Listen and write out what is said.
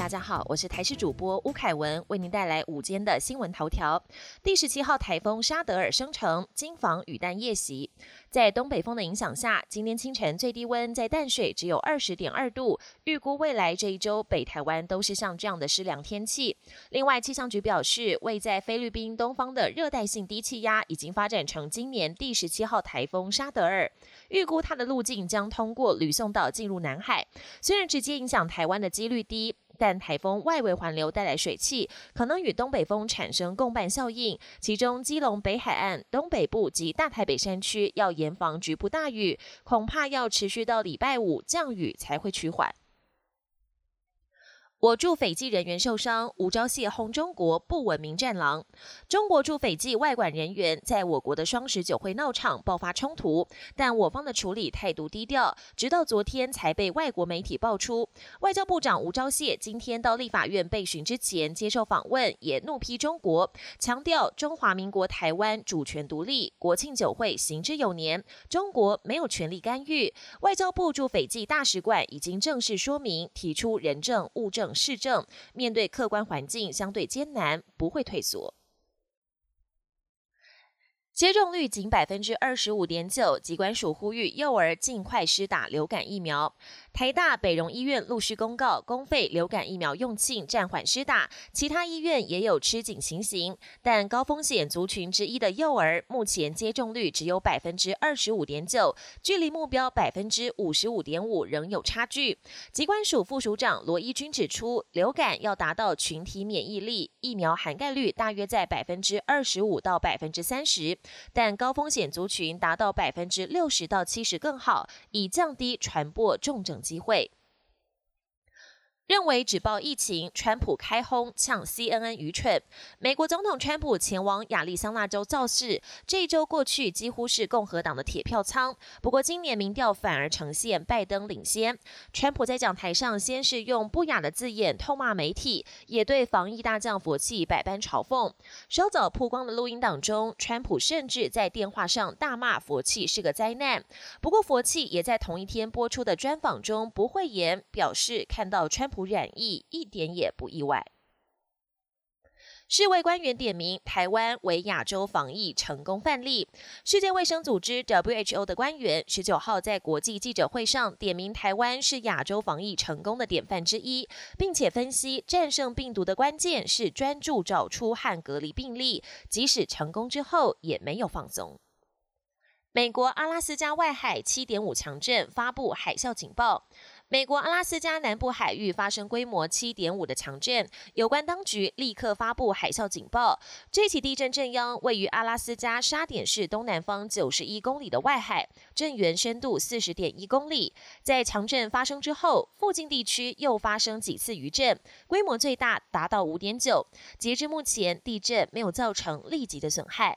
大家好，我是台视主播吴凯文，为您带来午间的新闻头条。第十七号台风沙德尔生成，金防雨弹夜袭。在东北风的影响下，今天清晨最低温在淡水只有二十点二度。预估未来这一周北台湾都是像这样的湿凉天气。另外，气象局表示，位在菲律宾东方的热带性低气压已经发展成今年第十七号台风沙德尔，预估它的路径将通过吕宋岛进入南海。虽然直接影响台湾的几率低。但台风外围环流带来水汽，可能与东北风产生共伴效应。其中，基隆北海岸、东北部及大台北山区要严防局部大雨，恐怕要持续到礼拜五降雨才会趋缓。我驻斐济人员受伤，吴钊燮轰中国不文明战狼。中国驻斐济外管人员在我国的双十酒会闹场爆发冲突，但我方的处理态度低调，直到昨天才被外国媒体爆出。外交部长吴钊燮今天到立法院被询之前接受访问，也怒批中国，强调中华民国台湾主权独立，国庆酒会行之有年，中国没有权利干预。外交部驻斐济大使馆已经正式说明，提出人证物证。市政面对客观环境相对艰难，不会退缩。接种率仅百分之二十五点九，疾管署呼吁幼儿尽快施打流感疫苗。台大、北荣医院陆续公告，公费流感疫苗用罄，暂缓施打。其他医院也有吃紧情形，但高风险族群之一的幼儿，目前接种率只有百分之二十五点九，距离目标百分之五十五点五仍有差距。疾管署副署长罗一军指出，流感要达到群体免疫力，疫苗涵盖率大约在百分之二十五到百分之三十，但高风险族群达到百分之六十到七十更好，以降低传播重症。机会。认为只报疫情，川普开轰呛 CNN 愚蠢。美国总统川普前往亚利桑那州造势，这一周过去几乎是共和党的铁票仓。不过今年民调反而呈现拜登领先。川普在讲台上先是用不雅的字眼痛骂媒体，也对防疫大将佛气百般嘲讽。稍早曝光的录音档中，川普甚至在电话上大骂佛气是个灾难。不过佛气也在同一天播出的专访中不讳言，表示看到川普。染疫一点也不意外。世卫官员点名台湾为亚洲防疫成功范例。世界卫生组织 （WHO） 的官员十九号在国际记者会上点名台湾是亚洲防疫成功的典范之一，并且分析战胜病毒的关键是专注找出和隔离病例，即使成功之后也没有放松。美国阿拉斯加外海七点五强震发布海啸警报。美国阿拉斯加南部海域发生规模七点五的强震，有关当局立刻发布海啸警报。这起地震震央位于阿拉斯加沙点市东南方九十一公里的外海，震源深度四十点一公里。在强震发生之后，附近地区又发生几次余震，规模最大达到五点九。截至目前，地震没有造成立即的损害。